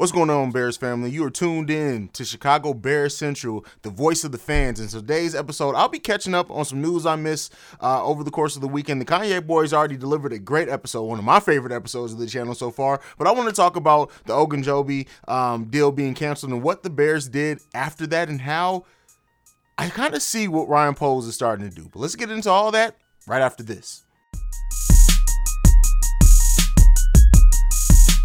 What's going on, Bears family? You are tuned in to Chicago Bears Central, the voice of the fans. In today's episode, I'll be catching up on some news I missed uh, over the course of the weekend. The Kanye Boys already delivered a great episode, one of my favorite episodes of the channel so far. But I want to talk about the Ogunjobi um, deal being canceled and what the Bears did after that and how I kind of see what Ryan Poles is starting to do. But let's get into all that right after this.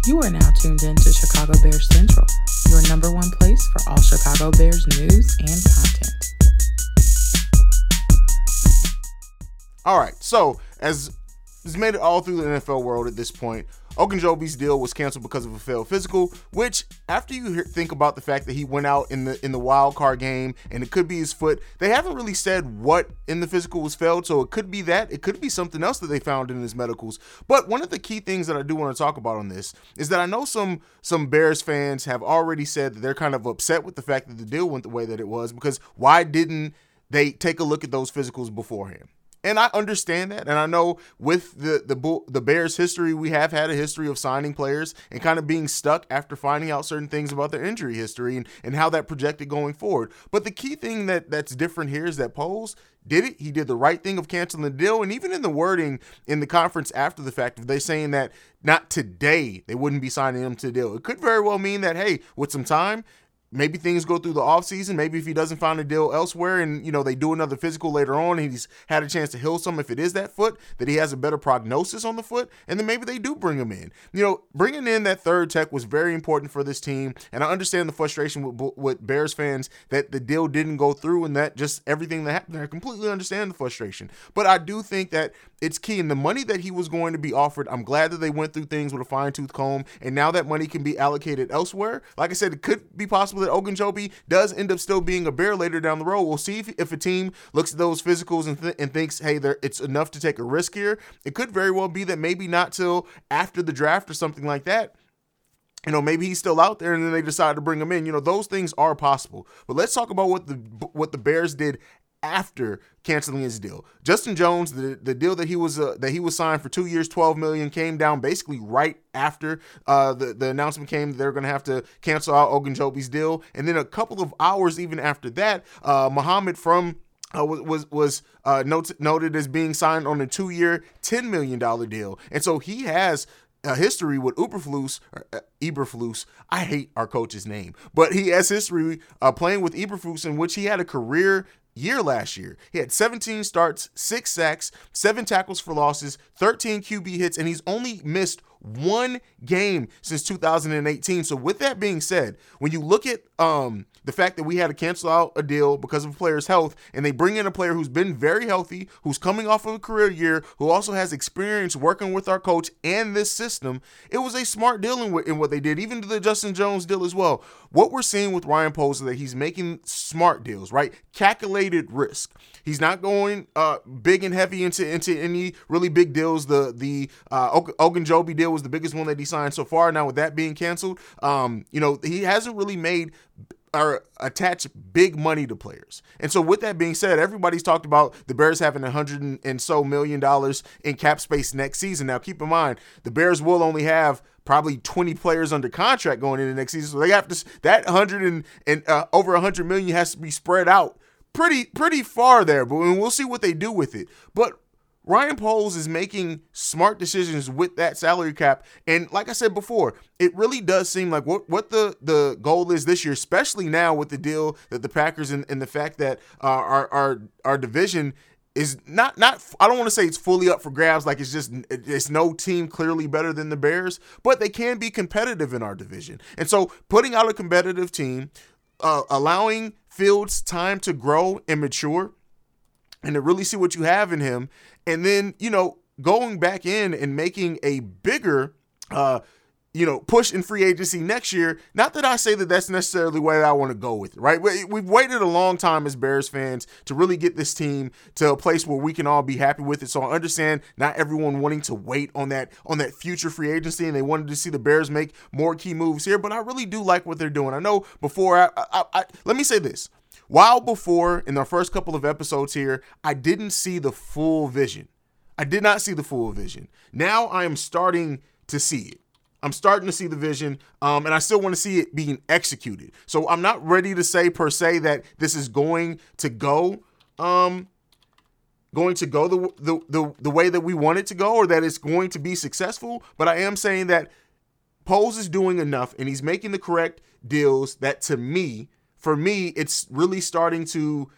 You are now tuned in to Chicago Bears Central, your number one place for all Chicago Bears news and content. All right, so as has made it all through the NFL world at this point, Ogunjobi's deal was canceled because of a failed physical, which after you think about the fact that he went out in the in the wild card game and it could be his foot, they haven't really said what in the physical was failed, so it could be that, it could be something else that they found in his medicals. But one of the key things that I do want to talk about on this is that I know some some Bears fans have already said that they're kind of upset with the fact that the deal went the way that it was because why didn't they take a look at those physicals beforehand? And I understand that, and I know with the the the Bears' history, we have had a history of signing players and kind of being stuck after finding out certain things about their injury history and, and how that projected going forward. But the key thing that that's different here is that Poles did it. He did the right thing of canceling the deal, and even in the wording in the conference after the fact, if they're saying that not today they wouldn't be signing him to the deal, it could very well mean that hey, with some time, maybe things go through the offseason. Maybe if he doesn't find a deal elsewhere and, you know, they do another physical later on and he's had a chance to heal some, if it is that foot, that he has a better prognosis on the foot, and then maybe they do bring him in. You know, bringing in that third tech was very important for this team. And I understand the frustration with, with Bears fans that the deal didn't go through and that just everything that happened. I completely understand the frustration. But I do think that it's key. And the money that he was going to be offered, I'm glad that they went through things with a fine tooth comb. And now that money can be allocated elsewhere, like I said, it could be possible that Ogunjobi does end up still being a bear later down the road. We'll see if, if a team looks at those physicals and, th- and thinks, hey, it's enough to take a risk here. It could very well be that maybe not till after the draft or something like that you know maybe he's still out there and then they decide to bring him in you know those things are possible but let's talk about what the what the bears did after canceling his deal. Justin Jones, the, the deal that he was uh, that he was signed for two years, twelve million, came down basically right after uh, the the announcement came they're going to have to cancel out Ogunjobi's deal, and then a couple of hours even after that, uh, Muhammad from uh, was was uh, noted, noted as being signed on a two year, ten million dollar deal, and so he has a history with Eberflus, or, uh, Eberflus. I hate our coach's name, but he has history uh, playing with Eberflus, in which he had a career year last year. He had 17 starts, six sacks, seven tackles for losses, 13 QB hits, and he's only missed one game since 2018. So with that being said, when you look at um the fact that we had to cancel out a deal because of a player's health, and they bring in a player who's been very healthy, who's coming off of a career year, who also has experience working with our coach and this system, it was a smart deal in, in what they did, even to the Justin Jones deal as well. What we're seeing with Ryan Poles is that he's making smart deals, right? Calculated risk. He's not going uh, big and heavy into into any really big deals. The the uh, Ogunjobi deal was the biggest one that he signed so far. Now with that being canceled, um, you know he hasn't really made or attach big money to players. And so with that being said, everybody's talked about the Bears having a hundred and so million dollars in cap space next season. Now keep in mind, the Bears will only have probably 20 players under contract going into next season. So they have to that 100 and, and uh, over 100 million has to be spread out pretty pretty far there, but we'll see what they do with it. But Ryan Poles is making smart decisions with that salary cap. And like I said before, it really does seem like what, what the, the goal is this year, especially now with the deal that the Packers and, and the fact that uh, our, our, our division is not not I don't want to say it's fully up for grabs like it's just it's no team clearly better than the Bears, but they can be competitive in our division. And so putting out a competitive team, uh, allowing Fields time to grow and mature and to really see what you have in him and then you know going back in and making a bigger uh you know, push in free agency next year. Not that I say that that's necessarily where I want to go with it, right? We've waited a long time as Bears fans to really get this team to a place where we can all be happy with it. So I understand not everyone wanting to wait on that on that future free agency, and they wanted to see the Bears make more key moves here. But I really do like what they're doing. I know before I, I, I let me say this. While before in the first couple of episodes here, I didn't see the full vision. I did not see the full vision. Now I am starting to see it. I'm starting to see the vision, um, and I still want to see it being executed. So I'm not ready to say per se that this is going to go, um, going to go the, the the the way that we want it to go, or that it's going to be successful. But I am saying that Poles is doing enough, and he's making the correct deals. That to me, for me, it's really starting to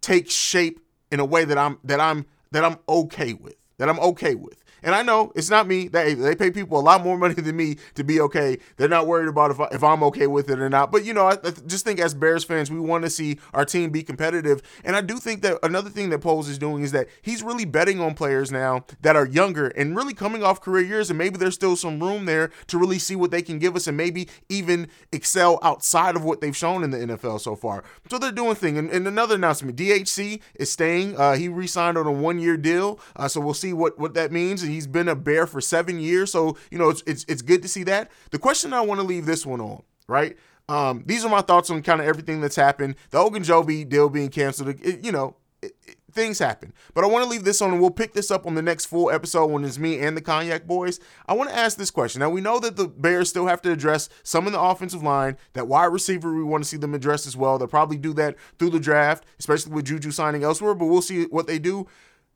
take shape in a way that I'm that I'm that I'm okay with. That I'm okay with. And I know it's not me. They they pay people a lot more money than me to be okay. They're not worried about if, I, if I'm okay with it or not. But you know, I, I just think as Bears fans, we want to see our team be competitive. And I do think that another thing that Poles is doing is that he's really betting on players now that are younger and really coming off career years, and maybe there's still some room there to really see what they can give us, and maybe even excel outside of what they've shown in the NFL so far. So they're doing thing. And, and another announcement: DHC is staying. Uh, he re-signed on a one-year deal, uh, so we'll see what what that means he's been a bear for seven years. So, you know, it's it's, it's good to see that. The question I want to leave this one on, right? Um, these are my thoughts on kind of everything that's happened. The Ogunjobi deal being canceled, it, you know, it, it, things happen. But I want to leave this on, and we'll pick this up on the next full episode when it's me and the Cognac Boys. I want to ask this question. Now, we know that the Bears still have to address some in the offensive line, that wide receiver, we want to see them address as well. They'll probably do that through the draft, especially with Juju signing elsewhere, but we'll see what they do.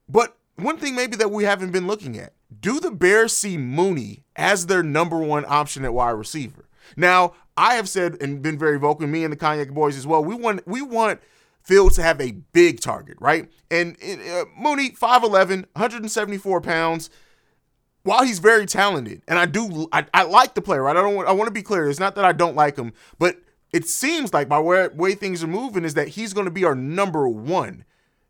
But one thing maybe that we haven't been looking at do the Bears see Mooney as their number one option at wide receiver? Now, I have said and been very vocal, me and the Kanye boys as well. We want we want Fields to have a big target, right? And uh, Mooney, 5'11, 174 pounds. While he's very talented, and I do, I, I like the player, right? I don't, want, I want to be clear. It's not that I don't like him, but it seems like by way, way things are moving is that he's going to be our number one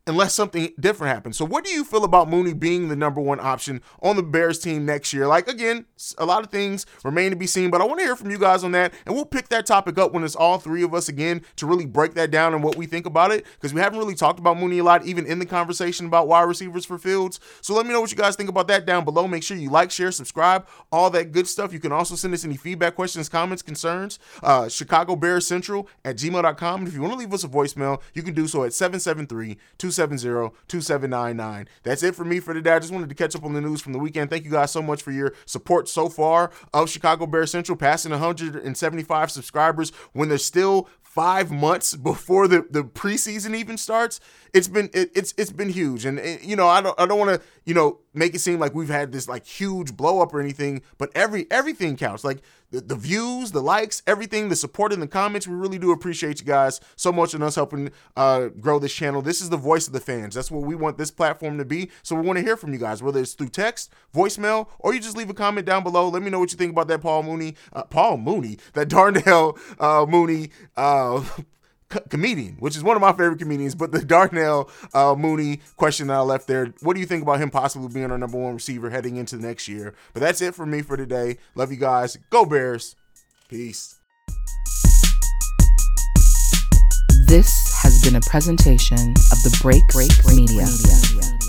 unless something different happens. So, what do you feel about Mooney being the number one option on the Bears team next year? Like, again, a lot of things remain to be seen, but I want to hear from you guys on that. And we'll pick that topic up when it's all three of us again to really break that down and what we think about it because we haven't really talked about Mooney a lot, even in the conversation about wide receivers for Fields. So, let me know what you guys think about that down below. Make sure you like, share, subscribe, all that good stuff. You can also send us any feedback, questions, comments, concerns. Uh, Chicago Bears Central at gmail.com. And if you want to leave us a voicemail, you can do so at 773 270 2799. That's it for me for today. I just wanted to catch up on the news from the weekend. Thank you guys so much for your support so far of Chicago Bears Central, passing 175 subscribers when there's still five months before the, the preseason even starts. It's been it, it's it's been huge, and, and you know I don't I don't want to you know make it seem like we've had this like huge blow up or anything, but every everything counts. Like the, the views, the likes, everything, the support in the comments. We really do appreciate you guys so much and us helping uh, grow this channel. This is the voice of the fans. That's what we want this platform to be. So we want to hear from you guys, whether it's through text, voicemail, or you just leave a comment down below. Let me know what you think about that Paul Mooney, uh, Paul Mooney, that Darnell uh, Mooney. Comedian, which is one of my favorite comedians. But the Darnell uh, Mooney question that I left there, what do you think about him possibly being our number one receiver heading into the next year? But that's it for me for today. Love you guys. Go Bears. Peace. This has been a presentation of the Break Break Media. Media.